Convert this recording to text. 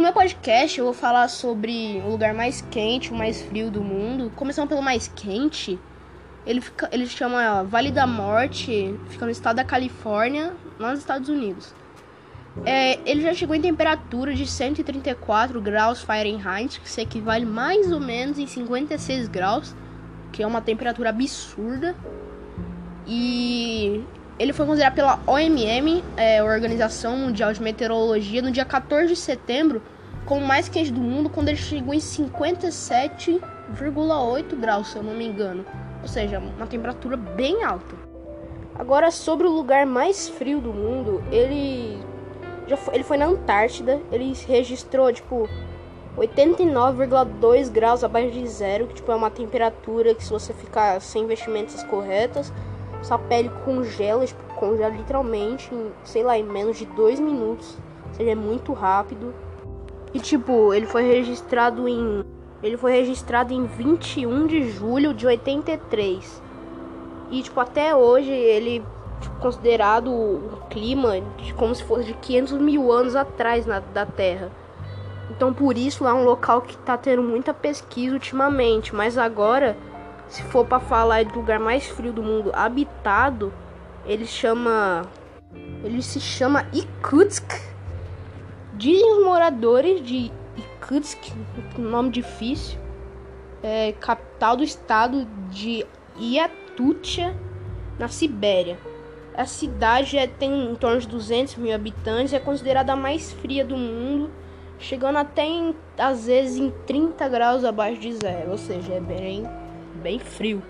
meu podcast eu vou falar sobre o lugar mais quente, o mais frio do mundo. Começando pelo mais quente, ele, fica, ele chama Vale da Morte, fica no estado da Califórnia, nos Estados Unidos. É, ele já chegou em temperatura de 134 graus Fahrenheit, que se equivale mais ou menos em 56 graus, que é uma temperatura absurda. Ele foi considerado pela OMM, é, Organização Mundial de Meteorologia, no dia 14 de setembro como o mais quente do mundo, quando ele chegou em 57,8 graus, se eu não me engano. Ou seja, uma temperatura bem alta. Agora, sobre o lugar mais frio do mundo, ele já foi, ele foi na Antártida, ele registrou tipo 89,2 graus abaixo de zero, que tipo é uma temperatura que se você ficar sem vestimentas corretas, sua pele congela, tipo, congela literalmente em, sei lá, em menos de 2 minutos. Ou seja, é muito rápido. E tipo, ele foi registrado em ele foi registrado em 21 de julho de 83. E tipo, até hoje ele tipo, considerado o clima de, como se fosse de 500 mil anos atrás na, da Terra. Então por isso lá é um local que está tendo muita pesquisa ultimamente. Mas agora, se for para falar do lugar mais frio do mundo habitado, ele chama. Ele se chama Irkutsk. Dizem os moradores de Irkutsk, nome difícil, é capital do estado de Yatutia, na Sibéria. A cidade é, tem em torno de 200 mil habitantes e é considerada a mais fria do mundo, chegando até em, às vezes em 30 graus abaixo de zero, ou seja, é bem, bem frio.